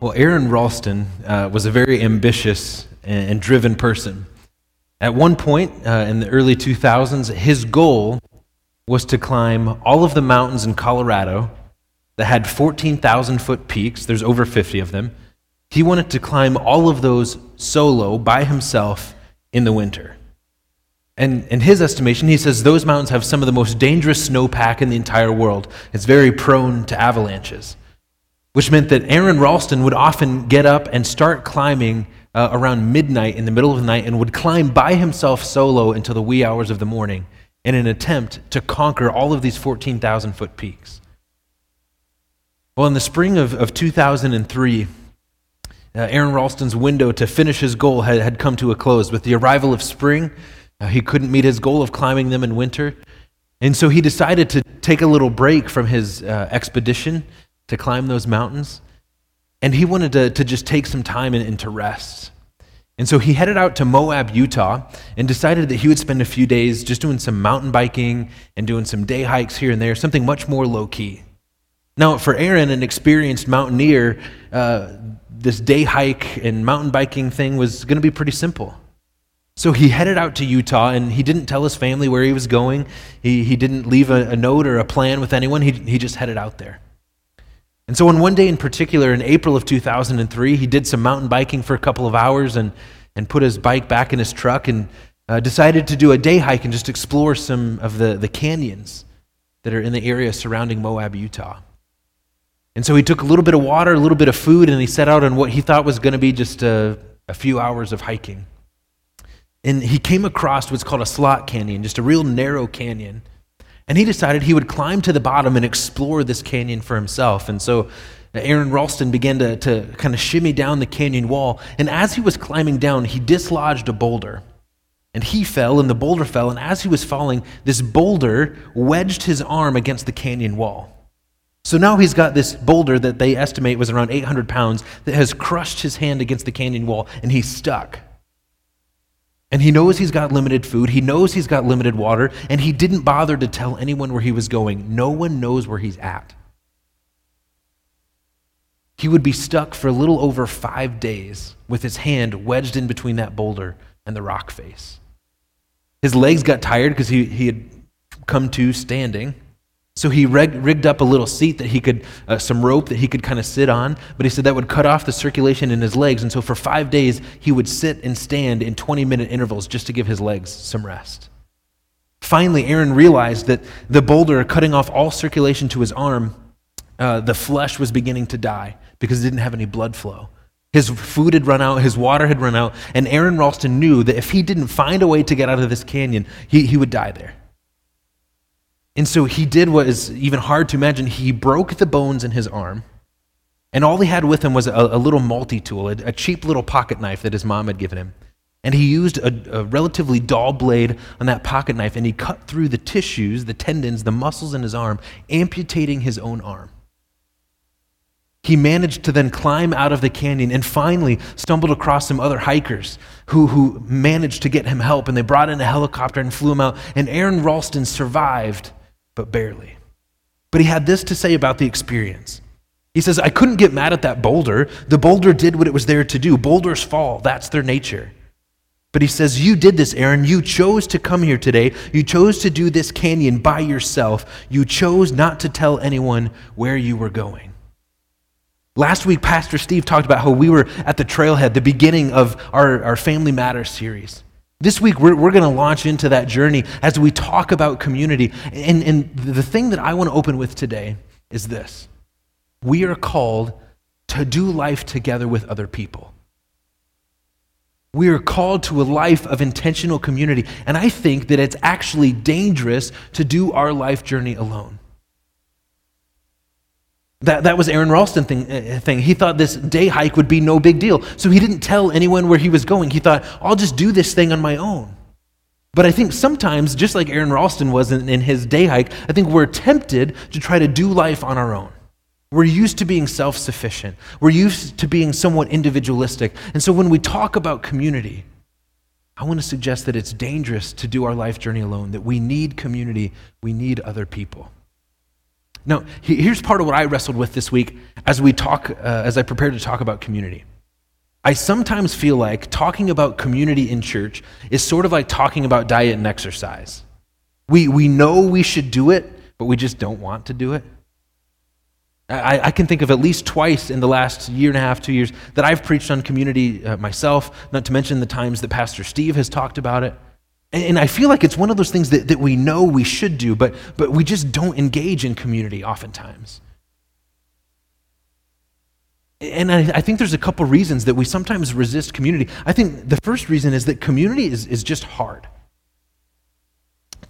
Well, Aron Ralston uh, was a very ambitious and, and, driven person. At one point uh, in the early 2000s, his goal was to climb all of the mountains in Colorado that had 14,000 foot peaks. There's over 50 of them. He wanted to climb all of those solo by himself in the winter. And in his estimation, he says those mountains have some of the most dangerous snowpack in the entire world. It's very prone to avalanches which meant that Aron Ralston would often get up and start climbing uh, around midnight in the middle of the night and would climb by himself solo until the wee hours of the morning in an attempt to conquer all of these 14,000 foot peaks. Well, in the spring of, of 2003, uh, Aron Ralston's window to finish his goal had, had come to a close. With the arrival of spring, uh, he couldn't meet his goal of climbing them in winter. And so he decided to take a little break from his uh, expedition to climb those mountains. And he wanted to, to just take some time and, and to rest. And so he headed out to Moab, Utah, and decided that he would spend a few days just doing some mountain biking and doing some day hikes here and there, something much more low key. Now, for Aron, an experienced mountaineer, uh, this day hike and mountain biking thing was going to be pretty simple. So he headed out to Utah and he didn't tell his family where he was going. He, he didn't leave a, a note or a plan with anyone. He, he just headed out there. And so, on one day in particular, in April of 2003, he did some mountain biking for a couple of hours and, and put his bike back in his truck and uh, decided to do a day hike and just explore some of the, the canyons that are in the area surrounding Moab, Utah. And so he took a little bit of water, a little bit of food, and he set out on what he thought was going to be just a, a few hours of hiking. And he came across what's called a slot canyon, just a real narrow canyon. And he decided he would climb to the bottom and explore this canyon for himself. And so Aron Ralston began to, to kind of shimmy down the canyon wall. And as he was climbing down, he dislodged a boulder. And he fell, and the boulder fell. And as he was falling, this boulder wedged his arm against the canyon wall. So now he's got this boulder that they estimate was around 800 pounds that has crushed his hand against the canyon wall, and he's stuck. And he knows he's got limited food. He knows he's got limited water. And he didn't bother to tell anyone where he was going. No one knows where he's at. He would be stuck for a little over five days with his hand wedged in between that boulder and the rock face. His legs got tired because he, he had come to standing. So he rigged up a little seat that he could, uh, some rope that he could kind of sit on, but he said that would cut off the circulation in his legs. And so for five days, he would sit and stand in 20 minute intervals just to give his legs some rest. Finally, Aron realized that the boulder cutting off all circulation to his arm, uh, the flesh was beginning to die because it didn't have any blood flow. His food had run out, his water had run out, and Aron Ralston knew that if he didn't find a way to get out of this canyon, he, he would die there. And so he did what is even hard to imagine. He broke the bones in his arm, and all he had with him was a, a little multi tool, a, a, cheap little pocket knife that his mom had given him. And he used a, a relatively dull blade on that pocket knife, and he cut through the tissues, the tendons, the muscles in his arm, amputating his own arm. He managed to then climb out of the canyon and finally stumbled across some other hikers who, who managed to get him help. And they brought in a helicopter and flew him out. And Aron Ralston survived but barely. But he had this to say about the experience. He says, I couldn't get mad at that boulder. The boulder did what it was there to do. Boulders fall, that's their nature. But he says, You did this, Aron. You chose to come here today. You chose to do this canyon by yourself. You chose not to tell anyone where you were going. Last week, Pastor Steve talked about how we were at the trailhead, the beginning of our, our Family Matters series. This week, we're, we're going to launch into that journey as we talk about community. And, and the thing that I want to open with today is this we are called to do life together with other people. We are called to a life of intentional community. And I think that it's actually dangerous to do our life journey alone. That, that was Aron Ralston thing, uh, thing. He thought this day hike would be no big deal. So he didn't tell anyone where he was going. He thought, I'll just do this thing on my own. But I think sometimes, just like Aron Ralston was in, in his day hike, I think we're tempted to try to do life on our own. We're used to being self sufficient, we're used to being somewhat individualistic. And so when we talk about community, I want to suggest that it's dangerous to do our life journey alone, that we need community, we need other people. Now, here's part of what I wrestled with this week as we talk, uh, as I prepared to talk about community. I sometimes feel like talking about community in church is sort of like talking about diet and exercise. We, we know we should do it, but we just don't want to do it. I, I, can think of at least twice in the last year and a half, two years, that I've preached on community uh, myself, not to mention the times that Pastor Steve has talked about it. And, I feel like it's one of those things that, that we know we should do, but, but we just don't engage in community oftentimes. And I, I think there's a couple reasons that we sometimes resist community. I think the first reason is that community is, is just hard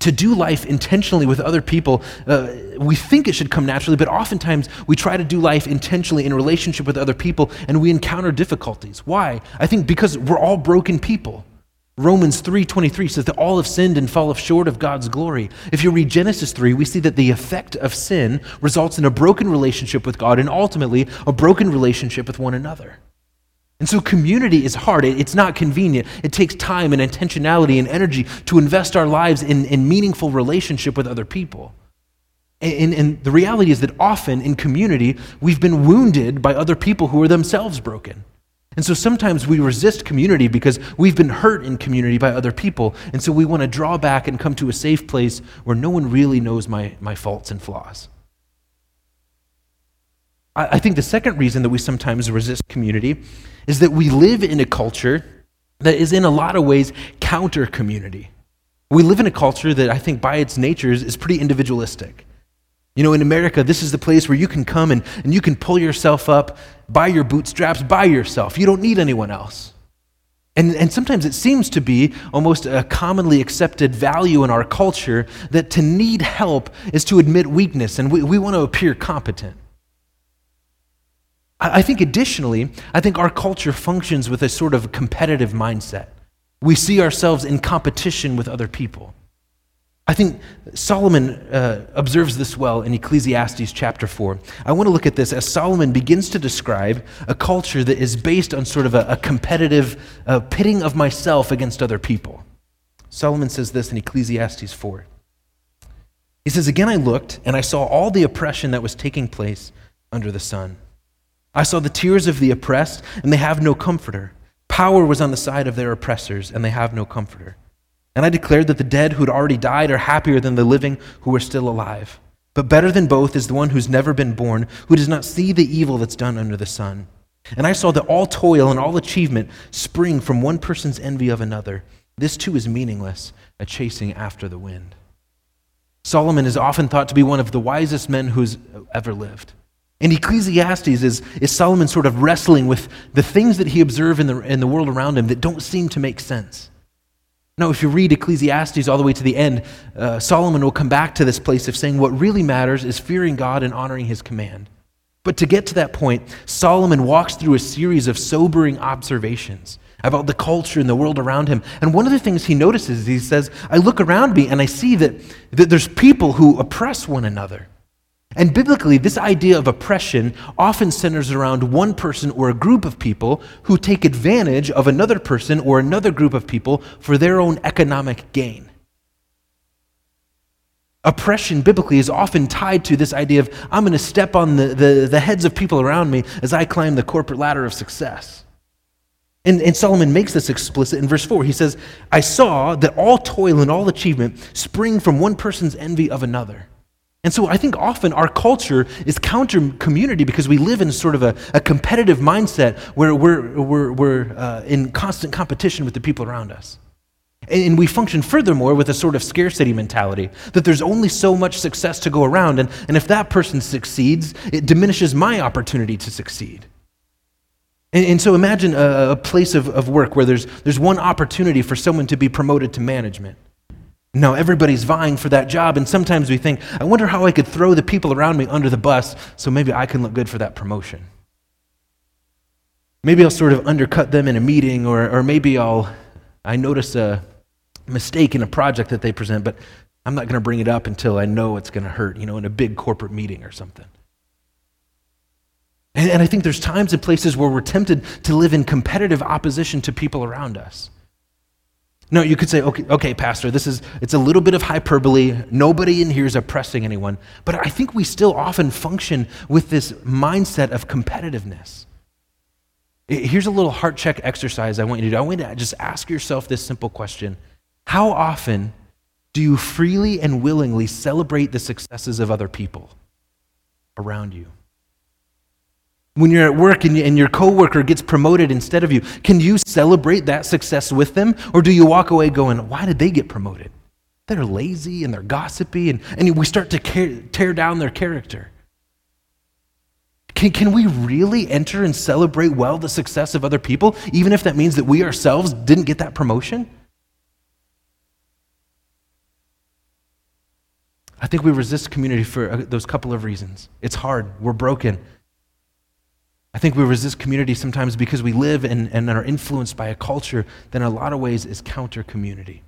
to do life intentionally with other people, uh, we think it should come naturally, but oftentimes we try to do life intentionally in relationship with other people and we encounter difficulties. Why? I think because we're all broken people. Romans 3:23 says that all have sinned and fall short of God's glory. If you read Genesis 3, we see that the effect of sin results in a broken relationship with God and ultimately a broken relationship with one another. And so community is hard. It's not convenient. It takes time and intentionality and energy to invest our lives in, in meaningful relationship with other people. And, and the reality is that often in community, we've been wounded by other people who are themselves broken. And so sometimes we resist community because we've been hurt in community by other people. And so we want to draw back and come to a safe place where no one really knows my, my faults and flaws. I, I think the second reason that we sometimes resist community is that we live in a culture that is in a lot of ways counter community. We live in a culture that I think by its nature is, is pretty individualistic. You know, in America, this is the place where you can come and, and you can pull yourself up by your bootstraps by yourself. You don't need anyone else. And, and sometimes it seems to be almost a commonly accepted value in our culture that to need help is to admit weakness, and we, we want to appear competent. I think additionally, I think our culture functions with a sort of competitive mindset. We see ourselves in competition with other people. I think Solomon uh, observes this well in Ecclesiastes chapter 4. I want to look at this as Solomon begins to describe a culture that is based on sort of a, a competitive uh, pitting of myself against other people. Solomon says this in Ecclesiastes 4. He says, Again I looked, and I saw all the oppression that was taking place under the sun. I saw the tears of the oppressed, and they have no comforter. Power was on the side of their oppressors, and they have no comforter. And I declared that the dead who had already died are happier than the living who are still alive. But better than both is the one who's never been born, who does not see the evil that's done under the sun. And I saw that all toil and all achievement spring from one person's envy of another. This too is meaningless, a chasing after the wind. Solomon is often thought to be one of the wisest men who's ever lived. And Ecclesiastes is, is Solomon sort of wrestling with the things that he observes in the, in the world around him that don't seem to make sense. Now, if you read Ecclesiastes all the way to the end, uh, Solomon will come back to this place of saying what really matters is fearing God and honoring his command. But to get to that point, Solomon walks through a series of sobering observations about the culture and the world around him. And one of the things he notices, he says, I look around me and I see that, that there's people who oppress one another. And biblically, this idea of oppression often centers around one person or a group of people who take advantage of another person or another group of people for their own economic gain. Oppression biblically is often tied to this idea of I'm going to step on the, the, the, heads of people around me as I climb the corporate ladder of success. And, and Solomon makes this explicit in verse 4. He says, I saw that all toil and all achievement spring from one person's envy of another. And so I think often our culture is counter community because we live in sort of a, a competitive mindset where we're, we're, we're uh, in constant competition with the people around us. And we function furthermore with a sort of scarcity mentality that there's only so much success to go around, and, and if that person succeeds, it diminishes my opportunity to succeed. And, and so imagine a, a place of, of work where there's, there's one opportunity for someone to be promoted to management. No, everybody's vying for that job, and sometimes we think, I wonder how I could throw the people around me under the bus so maybe I can look good for that promotion. Maybe I'll sort of undercut them in a meeting, or, or maybe I'll I notice a mistake in a project that they present, but I'm not going to bring it up until I know it's going to hurt, you know, in a big corporate meeting or something. And, and I think there's times and places where we're tempted to live in competitive opposition to people around us. No, you could say, okay, okay, Pastor, this is it's a little bit of hyperbole. Nobody in here is oppressing anyone. But I think we still often function with this mindset of competitiveness. Here's a little heart check exercise I want you to do. I want you to just ask yourself this simple question How often do you freely and willingly celebrate the successes of other people around you? When you're at work and, you, and your coworker gets promoted instead of you, can you celebrate that success with them? Or do you walk away going, why did they get promoted? They're lazy and they're gossipy, and, and we start to tear down their character. Can, can we really enter and celebrate well the success of other people, even if that means that we ourselves didn't get that promotion? I think we resist community for uh, those couple of reasons. It's hard, we're broken, I think we resist community sometimes because we live and, and are influenced by a culture that, in a lot of ways, is counter community.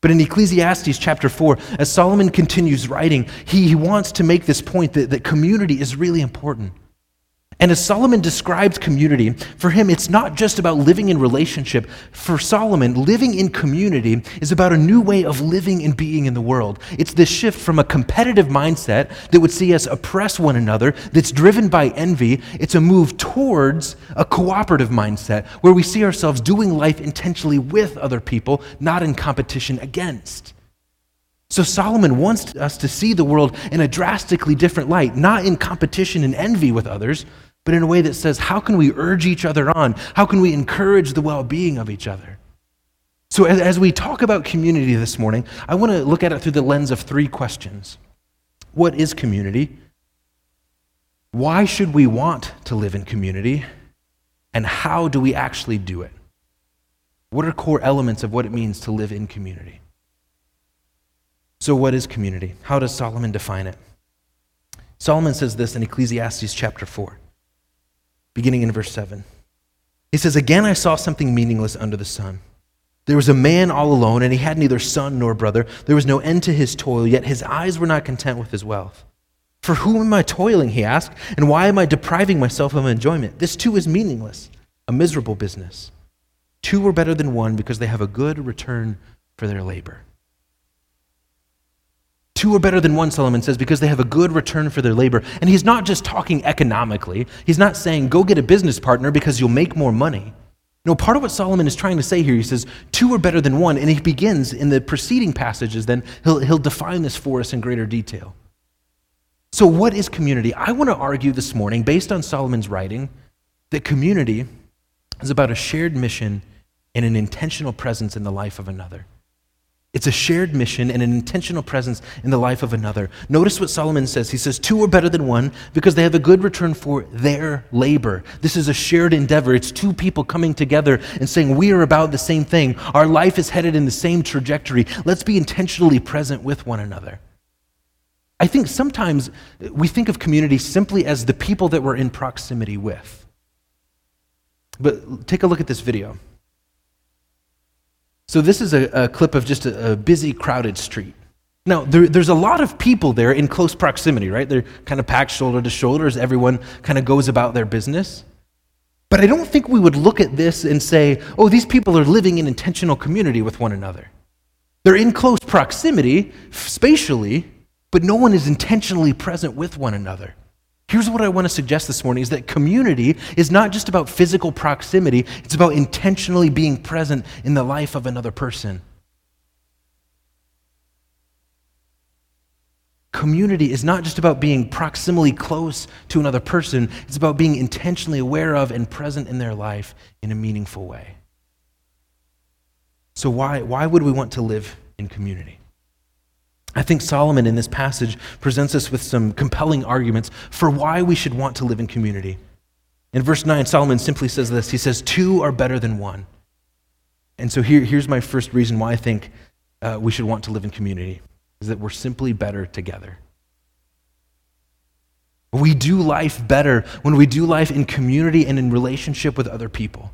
But in Ecclesiastes chapter 4, as Solomon continues writing, he, he wants to make this point that, that community is really important. And as Solomon describes community, for him, it's not just about living in relationship. For Solomon, living in community is about a new way of living and being in the world. It's this shift from a competitive mindset that would see us oppress one another, that's driven by envy. It's a move towards a cooperative mindset where we see ourselves doing life intentionally with other people, not in competition against. So Solomon wants us to see the world in a drastically different light, not in competition and envy with others, but in a way that says, how can we urge each other on? How can we encourage the well being of each other? So, as, as, we talk about community this morning, I want to look at it through the lens of three questions What is community? Why should we want to live in community? And how do we actually do it? What are core elements of what it means to live in community? So, what is community? How does Solomon define it? Solomon says this in Ecclesiastes chapter 4 beginning in verse 7. He says, Again, I saw something meaningless under the sun. There was a man all alone, and he had neither son nor brother. There was no end to his toil, yet his eyes were not content with his wealth. For whom am I toiling, he asked, and why am I depriving myself of enjoyment? This too is meaningless, a miserable business. Two are better than one because they have a good return for their labor. Two are better than one, Solomon says, because they have a good return for their labor. And he's not just talking economically. He's not saying, go get a business partner because you'll make more money. No, part of what Solomon is trying to say here, he says, two are better than one. And he begins in the preceding passages, then he'll, he'll define this for us in greater detail. So, what is community? I want to argue this morning, based on Solomon's writing, that community is about a shared mission and an intentional presence in the life of another. It's a shared mission and an intentional presence in the life of another. Notice what Solomon says. He says, Two are better than one because they have a good return for their labor. This is a shared endeavor. It's two people coming together and saying, We are about the same thing. Our life is headed in the same trajectory. Let's be intentionally present with one another. I think sometimes we think of community simply as the people that we're in proximity with. But take a look at this video. So, this is a, a clip of just a, a, busy, crowded street. Now, there, there's a lot of people there in close proximity, right? They're kind of packed shoulder to shoulder as everyone kind of goes about their business. But I don't think we would look at this and say, oh, these people are living in intentional community with one another. They're in close proximity, spatially, but no one is intentionally present with one another. Here's what I want to suggest this morning is that community is not just about physical proximity, it's about intentionally being present in the life of another person. Community is not just about being proximally close to another person, it's about being intentionally aware of and present in their life in a meaningful way. So, why, why would we want to live in community? I think Solomon in this passage presents us with some compelling arguments for why we should want to live in community. In verse 9, Solomon simply says this He says, Two are better than one. And so here, here's my first reason why I think uh, we should want to live in community is that we're simply better together. We do life better when we do life in community and in relationship with other people.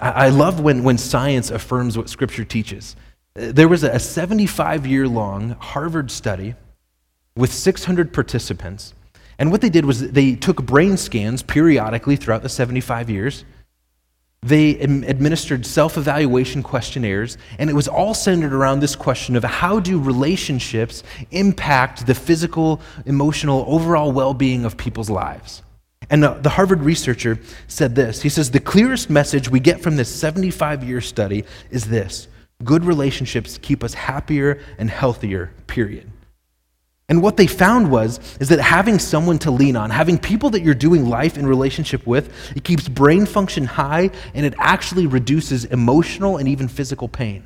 I, I love when, when science affirms what Scripture teaches. There was a 75 year long Harvard study with 600 participants. And what they did was they took brain scans periodically throughout the 75 years. they administered self evaluation questionnaires, and it was all centered around this question of how do relationships impact the physical, emotional, overall well being of people's lives. And the Harvard researcher said this He says, The clearest message we get from this 75 year study is this good relationships keep us happier and healthier, period. And what they found was is that having someone to lean on, having people that you're doing life in relationship with, it keeps brain function high and it actually reduces emotional and even physical pain.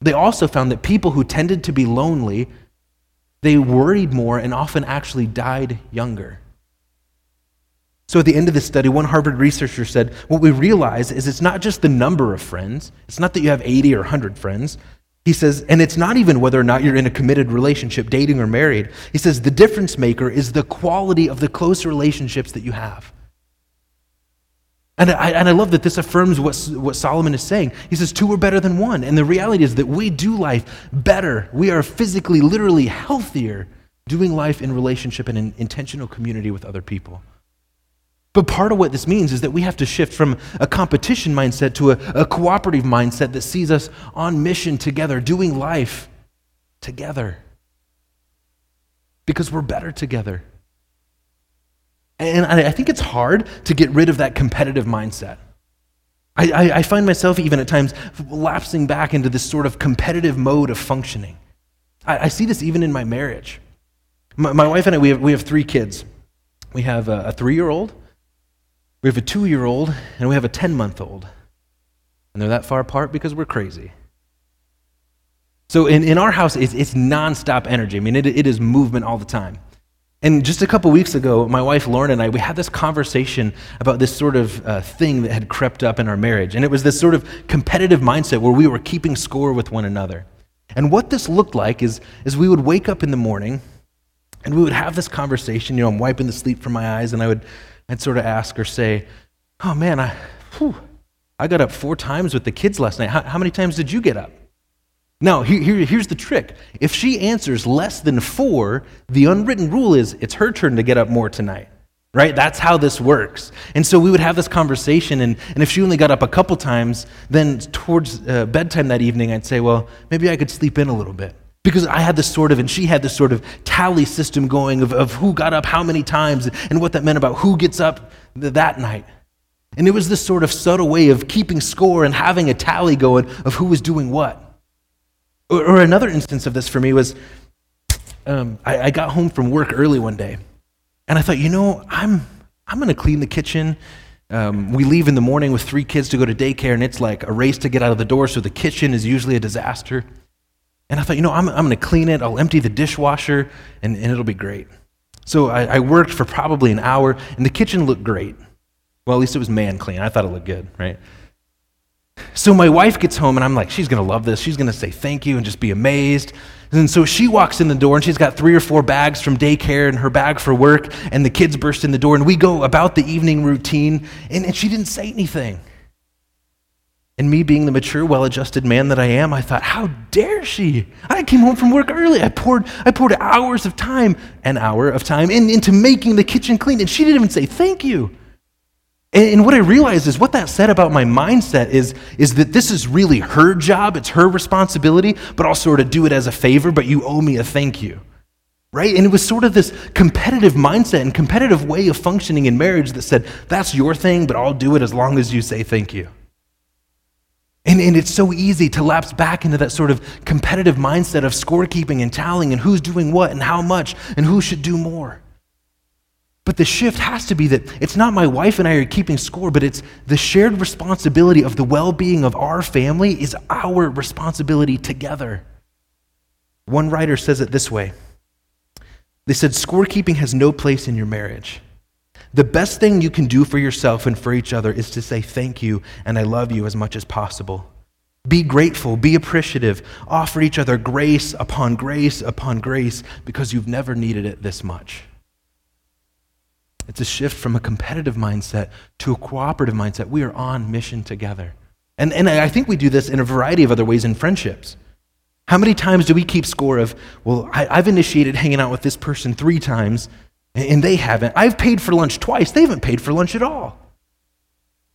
They also found that people who tended to be lonely, they worried more and often actually died younger. So at the end of this study, one Harvard researcher said, What we realize is it's not just the number of friends, it's not that you have 80 or 100 friends, he says, and it's not even whether or not you're in a committed relationship, dating or married. He says the difference maker is the quality of the close relationships that you have. And I, and I love that this affirms what, what Solomon is saying. He says, two are better than one. And the reality is that we do life better. We are physically, literally healthier doing life in relationship and in intentional community with other people. But part of what this means is that we have to shift from a competition mindset to a, a, cooperative mindset that sees us on mission together, doing life together. Because we're better together. And I, I think it's hard to get rid of that competitive mindset. I, I, I find myself even at times lapsing back into this sort of competitive mode of functioning. I, see this even in my marriage. My, my, wife and I, we have, we have three kids. We have a, a three year old we have a two year old and we have a 10 month old. And they're that far apart because we're crazy. So in, in our house, it's, it's nonstop energy. I mean, it, it is movement all the time. And just a couple weeks ago, my wife Lauren and I, we had this conversation about this sort of uh, thing that had crept up in our marriage. And it was this sort of competitive mindset where we were keeping score with one another. And what this looked like is, is we would wake up in the morning and we would have this conversation. You know, I'm wiping the sleep from my eyes, and I would I'd sort of ask or say, Oh man, I, whew, I got up four times with the kids last night. How, how many times did you get up? Now, here, here, here's the trick. If she answers less than four, the unwritten rule is it's her turn to get up more tonight, right? That's how this works. And so we would have this conversation, and, and if she only got up a couple times, then towards uh, bedtime that evening, I'd say, well, maybe I could sleep in a little bit. Because I had this sort of, and she had this sort of tally system going of, of who got up how many times and what that meant about who gets up that night. And it was this sort of subtle way of keeping score and having a tally going of who was doing what. Or, or another instance of this for me was um, I, I got home from work early one day, and I thought, you know, I'm, I'm going to clean the kitchen. Um, we leave in the morning with three kids to go to daycare, and it's like a race to get out of the door, so the kitchen is usually a disaster. And I thought, you know, I'm, I'm going to clean it. I'll empty the dishwasher, and, and it'll be great. So I, I, worked for probably an hour, and the kitchen looked great. Well, at least it was man clean. I thought it looked good, right? So my wife gets home, and I'm like, she's going to love this. She's going to say thank you and just be amazed. And so she walks in the door, and she's got three or four bags from daycare and her bag for work, and the kids burst in the door, and we go about the evening routine, and, and she didn't say anything. And me being the mature, well-adjusted man that I am, I thought, how dare she? I came home from work early. I poured, I poured hours of time, an hour of time, in, into making the kitchen clean, and she didn't even say thank you. And, and what I realized is what that said about my mindset is, is that this is really her job, it's her responsibility, but I'll sort of do it as a favor, but you owe me a thank you. Right? And it was sort of this competitive mindset and competitive way of functioning in marriage that said, that's your thing, but I'll do it as long as you say thank you. And, and it's so easy to lapse back into that sort of competitive mindset of scorekeeping and tallying and who's doing what and how much and who should do more. But the shift has to be that it's not my wife and I are keeping score, but it's the shared responsibility of the well being of our family is our responsibility together. One writer says it this way They said, Scorekeeping has no place in your marriage. The best thing you can do for yourself and for each other is to say thank you and I love you as much as possible. Be grateful, be appreciative, offer each other grace upon grace upon grace because you've never needed it this much. It's a shift from a competitive mindset to a cooperative mindset. We are on mission together. And, and I think we do this in a variety of other ways in friendships. How many times do we keep score of, well, I, have initiated hanging out with this person three times, and they haven't. I've paid for lunch twice. They haven't paid for lunch at all.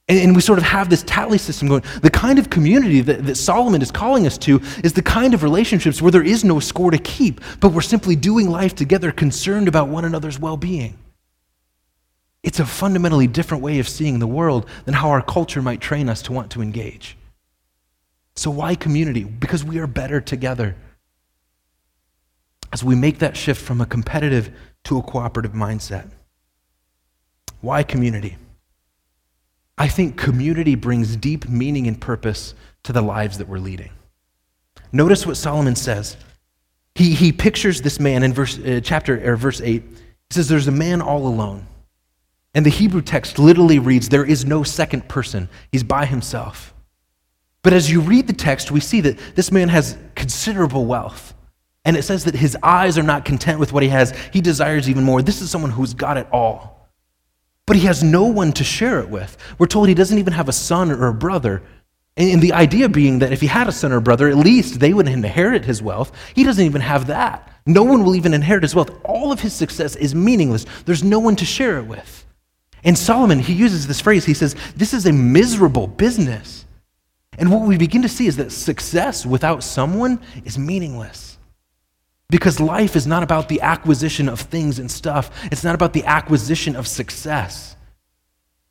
And, we sort of have this tally system going. The kind of community that, that Solomon is calling us to is the kind of relationships where there is no score to keep, but we're simply doing life together, concerned about one another's well being. It's a fundamentally different way of seeing the world than how our culture might train us to want to engage. So, why community? Because we are better together. As we make that shift from a competitive to a cooperative mindset. Why community? I think community brings deep meaning and purpose to the lives that we're leading. Notice what Solomon says. He, he pictures this man in verse, uh, chapter, or verse 8. He says, There's a man all alone. And the Hebrew text literally reads, There is no second person. He's by himself. But as you read the text, we see that this man has considerable wealth. And it says that his eyes are not content with what he has, he desires even more. This is someone who's got it all but he has no one to share it with. We're told he doesn't even have a son or a brother. And the idea being that if he had a son or brother, at least they would inherit his wealth. He doesn't even have that. No one will even inherit his wealth. All of his success is meaningless. There's no one to share it with. And Solomon, he uses this phrase. He says, This is a miserable business. And what we begin to see is that success without someone is meaningless. Because life is not about the acquisition of things and stuff, it's not about the acquisition of success.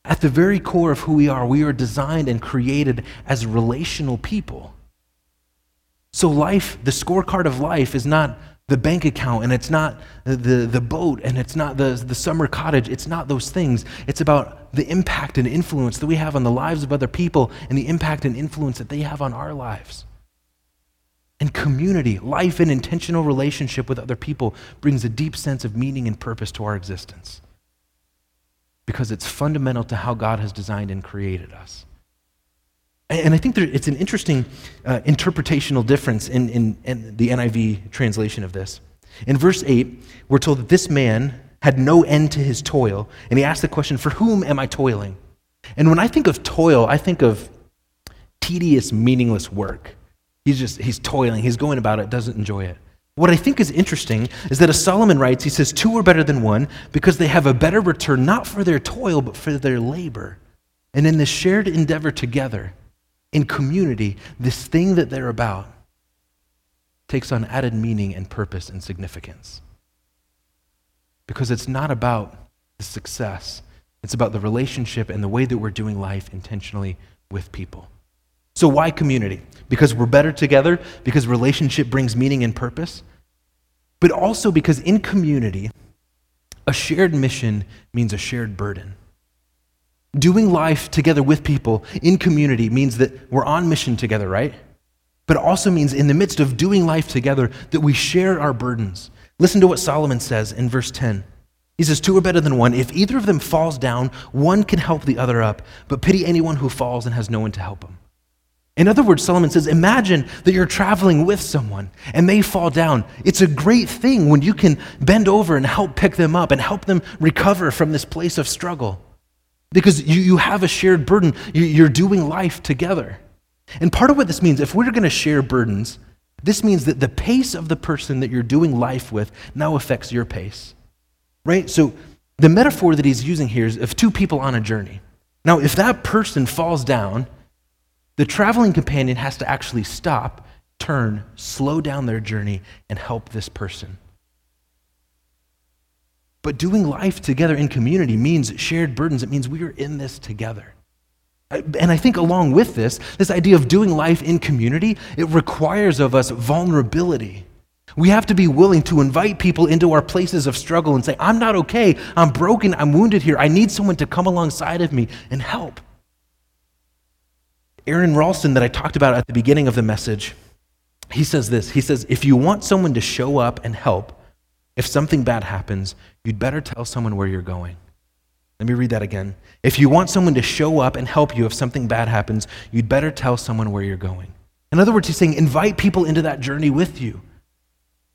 At the very core of who we are, we are designed and created as relational people. So, life, the scorecard of life, is not the bank account and it's not the, the boat and it's not the, the summer cottage. It's not those things. It's about the impact and influence that we have on the lives of other people and the impact and influence that they have on our lives. And community, life and intentional relationship with other people brings a deep sense of meaning and purpose to our existence because it's fundamental to how God has designed and created us. And I think there, it's an interesting uh, interpretational difference in, in, in the NIV translation of this. In verse 8, we're told that this man had no end to his toil, and he asked the question, For whom am I toiling? And when I think of toil, I think of tedious, meaningless work. He's just, he's toiling, he's going about it, doesn't enjoy it. What I think is interesting is that as Solomon writes, he says, Two are better than one because they have a better return, not for their toil, but for their labor. And in this shared endeavor together, in community, this thing that they're about takes on added meaning and purpose and significance. Because it's not about the success, it's about the relationship and the way that we're doing life intentionally with people. So, why community? Because we're better together, because relationship brings meaning and purpose, but also because in community, a shared mission means a shared burden. Doing life together with people in community means that we're on mission together, right? But it also means in the midst of doing life together that we share our burdens. Listen to what Solomon says in verse 10. He says, Two are better than one. If either of them falls down, one can help the other up, but pity anyone who falls and has no one to help him. In other words, Solomon says, imagine that you're traveling with someone and they fall down. It's a great thing when you can bend over and help pick them up and help them recover from this place of struggle. Because you, you have a shared burden, you're doing life together. And part of what this means, if we're going to share burdens, this means that the pace of the person that you're doing life with now affects your pace. Right? So the metaphor that he's using here is of two people on a journey. Now, if that person falls down, the traveling companion has to actually stop, turn, slow down their journey, and help this person. But doing life together in community means shared burdens. It means we are in this together. And I think along with this, this idea of doing life in community, it requires of us vulnerability. We have to be willing to invite people into our places of struggle and say, I'm not okay. I'm broken. I'm wounded here. I need someone to come alongside of me and help. Aron Ralston, that I talked about at the beginning of the message, he says this. He says, if you want someone to show up and help, if something bad happens, you'd better tell someone where you're going. Let me read that again. If you want someone to show up and help you if something bad happens, you'd better tell someone where you're going. In other words, he's saying, invite people into that journey with you.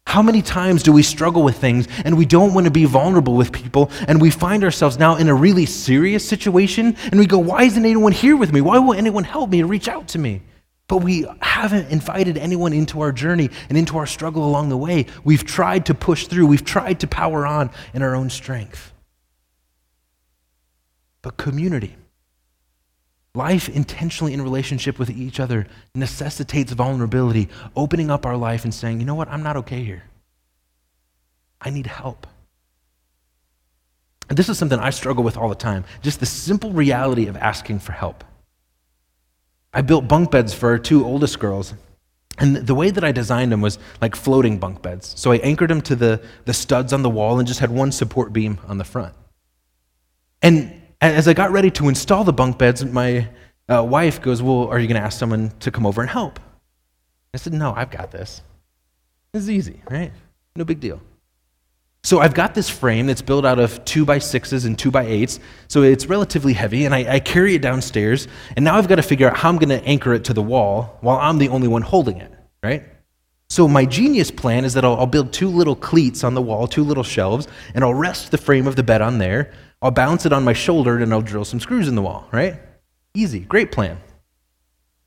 How many times do we struggle with things and we don't want to be vulnerable with people and we find ourselves now in a really serious situation and we go, Why isn't anyone here with me? Why won't anyone help me to reach out to me? But we haven't invited anyone into our journey and into our struggle along the way. We've tried to push through, we've tried to power on in our own strength. But community, Life intentionally in relationship with each other necessitates vulnerability, opening up our life and saying, you know what, I'm not okay here. I need help. And this is something I struggle with all the time just the simple reality of asking for help. I built bunk beds for our two oldest girls, and the way that I designed them was like floating bunk beds. So I anchored them to the, the studs on the wall and just had one support beam on the front. And as I got ready to install the bunk beds, my uh, wife goes, Well, are you going to ask someone to come over and help? I said, No, I've got this. This is easy, right? No big deal. So I've got this frame that's built out of two by sixes and two by eights, so it's relatively heavy, and I, I carry it downstairs, and now I've got to figure out how I'm going to anchor it to the wall while I'm the only one holding it, right? So my genius plan is that I'll, I'll build two little cleats on the wall, two little shelves, and I'll rest the frame of the bed on there. I'll balance it on my shoulder, and I'll drill some screws in the wall, right? Easy, great plan.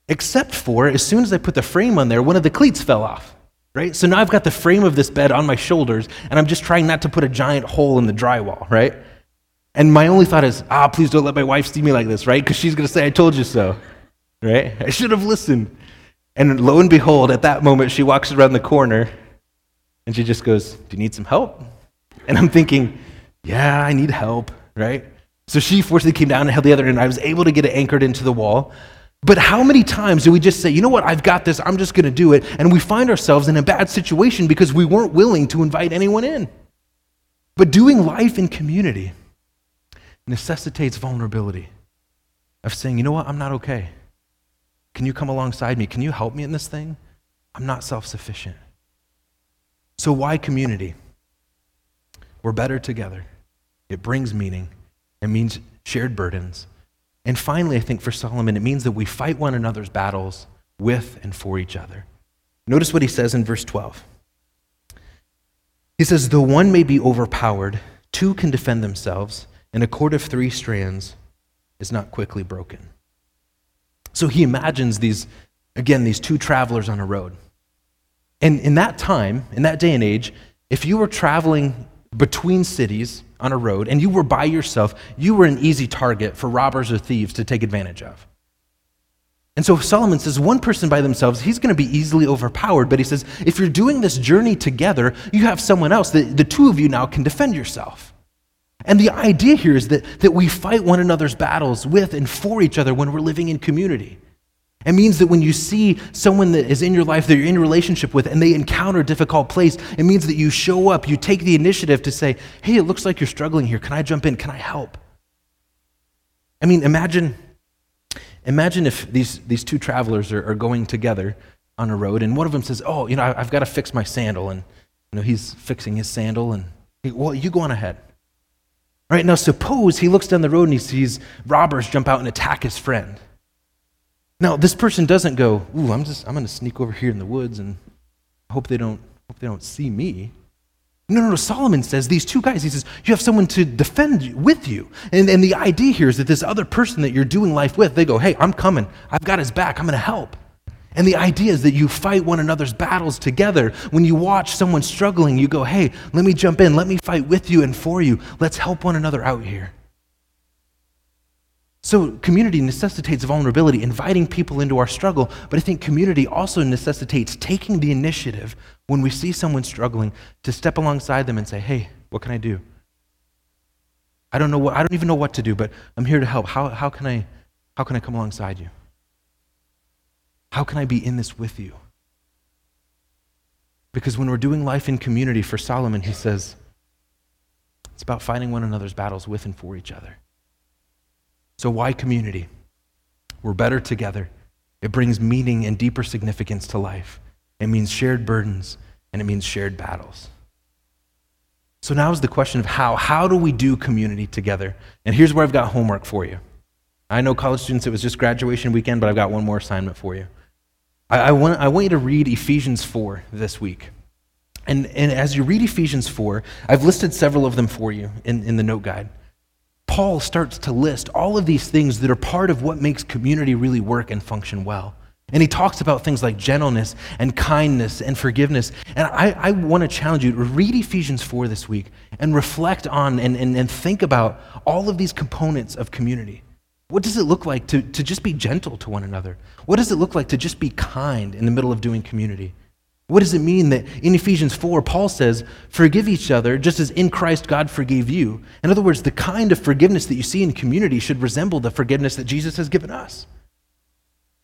Except for as soon as I put the frame on there, one of the cleats fell off right? So now I've got the frame of this bed on my shoulders, and I'm just trying not to put a giant hole in the drywall, right? And my only thought is, ah, please don't let my wife see me like this, right? Because she's going to say, I told you so, right? I should have listened. And lo and behold, at that moment, she walks around the corner and she just goes, Do you need some help? And I'm thinking, Yeah, I need help, right? So she fortunately came down and held the other end. I was able to get it anchored into the wall. But how many times do we just say, you know what, I've got this, I'm just going to do it, and we find ourselves in a bad situation because we weren't willing to invite anyone in? But doing life in community necessitates vulnerability of saying, you know what, I'm not okay. Can you come alongside me? Can you help me in this thing? I'm not self sufficient. So, why community? We're better together. It brings meaning, it means shared burdens. And finally, I think for Solomon, it means that we fight one another's battles with and for each other. Notice what he says in verse 12. He says, Though one may be overpowered, two can defend themselves, and a cord of three strands is not quickly broken. So he imagines these, again, these two travelers on a road. And in that time, in that day and age, if you were traveling between cities, on a road and you were by yourself, you were an easy target for robbers or thieves to take advantage of. And so Solomon says one person by themselves, he's going to be easily overpowered. But he says, if you're doing this journey together, you have someone else. The, the two of you now can defend yourself. And the idea here is that, that we fight one another's battles with and for each other when we're living in community. It means that when you see someone that is in your life that you're in a relationship with and they encounter a difficult place, it means that you show up, you take the initiative to say, hey, it looks like you're struggling here. Can I jump in? Can I help? I mean, imagine, imagine if these, these two travelers are, are going together on a road and one of them says, oh, you know, I, have got to fix my sandal. And, you know, he's fixing his sandal and, well, you go on ahead. Right now, suppose he looks down the road and he sees robbers jump out and attack his friend. Now, this person doesn't go, "Ooh, I'm just I'm going to sneak over here in the woods and hope they don't hope they don't see me." No, no, no. Solomon says these two guys, he says, you have someone to defend with you. And, and the idea here is that this other person that you're doing life with, they go, hey, I'm coming. I've got his back. I'm going to help. And the idea is that you fight one another's battles together. When you watch someone struggling, you go, hey, let me jump in. Let me fight with you and for you. Let's help one another out here. So, community necessitates vulnerability, inviting people into our struggle, but I think community also necessitates taking the initiative when we see someone struggling to step alongside them and say, Hey, what can I do? I don't know what, I don't even know what to do, but I'm here to help. How, how, can I, how can I come alongside you? How can I be in this with you? Because when we're doing life in community for Solomon, he says, it's about fighting one another's battles with and for each other. So, why community? We're better together. It brings meaning and deeper significance to life. It means shared burdens and it means shared battles. So, now is the question of how. How do we do community together? And here's where I've got homework for you. I know college students, it was just graduation weekend, but I've got one more assignment for you. I, I, want, I want you to read Ephesians 4 this week. And, and as you read Ephesians 4, I've listed several of them for you in, in the note guide. Paul starts to list all of these things that are part of what makes community really work and function well. And he talks about things like gentleness and kindness and forgiveness. And I, I want to challenge you to read Ephesians 4 this week and reflect on and, and, and think about all of these components of community. What does it look like to, to just be gentle to one another? What does it look like to just be kind in the middle of doing community? What does it mean that in Ephesians 4, Paul says, forgive each other just as in Christ God forgave you? In other words, the kind of forgiveness that you see in community should resemble the forgiveness that Jesus has given us.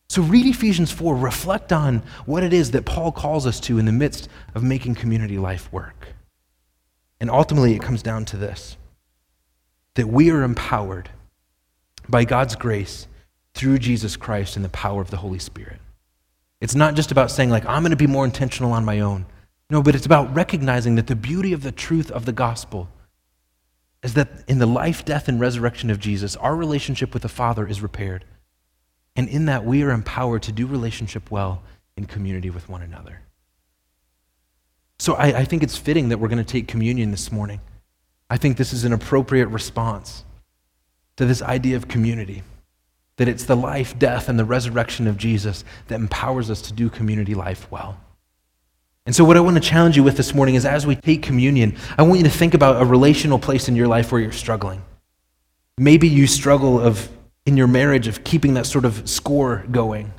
So read Ephesians 4, reflect on what it is that Paul calls us to in the midst of making community life work. And ultimately, it comes down to this that we are empowered by God's grace through Jesus Christ and the power of the Holy Spirit. It's not just about saying, like, I'm going to be more intentional on my own. No, but it's about recognizing that the beauty of the truth of the gospel is that in the life, death, and resurrection of Jesus, our relationship with the Father is repaired. And in that, we are empowered to do relationship well in community with one another. So I, I think it's fitting that we're going to take communion this morning. I think this is an appropriate response to this idea of community that it's the life, death, and the resurrection of Jesus that empowers us to do community life well. And so, what I want to challenge you with this morning is as we take communion, I want you to think about a relational place in your life where you're struggling. Maybe you struggle of in your marriage of keeping that sort of score going.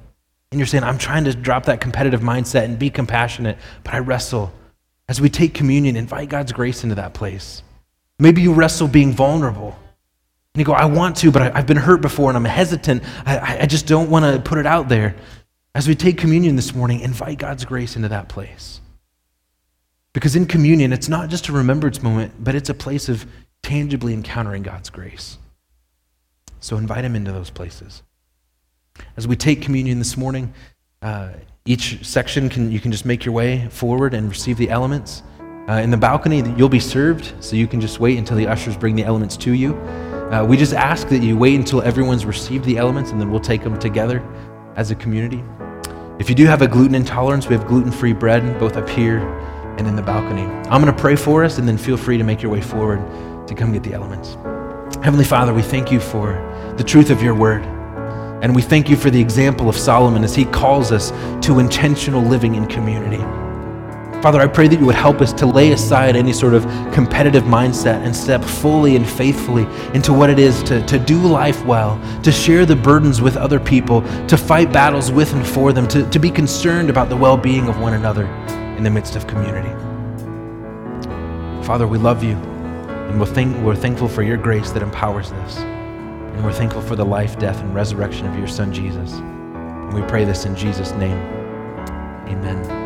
And you're saying, I'm trying to drop that competitive mindset and be compassionate, but I wrestle. As we take communion, invite God's grace into that place. Maybe you wrestle being vulnerable. And you go, I want to, but I, have been hurt before and I'm hesitant. I, I just don't want to put it out there. As we take communion this morning, invite God's grace into that place. Because in communion, it's not just a remembrance moment, but it's a place of tangibly encountering God's grace. So invite Him into those places. As we take communion this morning, uh, each section can you can just make your way forward and receive the elements. Uh, in the balcony, you'll be served, so you can just wait until the ushers bring the elements to you. Uh, we just ask that you wait until everyone's received the elements and then we'll take them together as a community. If you do have a gluten intolerance, we have gluten free bread both up here and in the balcony. I'm going to pray for us and then feel free to make your way forward to come get the elements. Heavenly Father, we thank you for the truth of your word. And we thank you for the example of Solomon as he calls us to intentional living in community. Father, I pray that you would help us to lay aside any sort of competitive mindset and step fully and faithfully into what it is to, to do life well, to share the burdens with other people, to fight battles with and for them, to, to be concerned about the well being of one another in the midst of community. Father, we love you, and we're, thank, we're thankful for your grace that empowers this. And we're thankful for the life, death, and resurrection of your Son, Jesus. And we pray this in Jesus' name. Amen.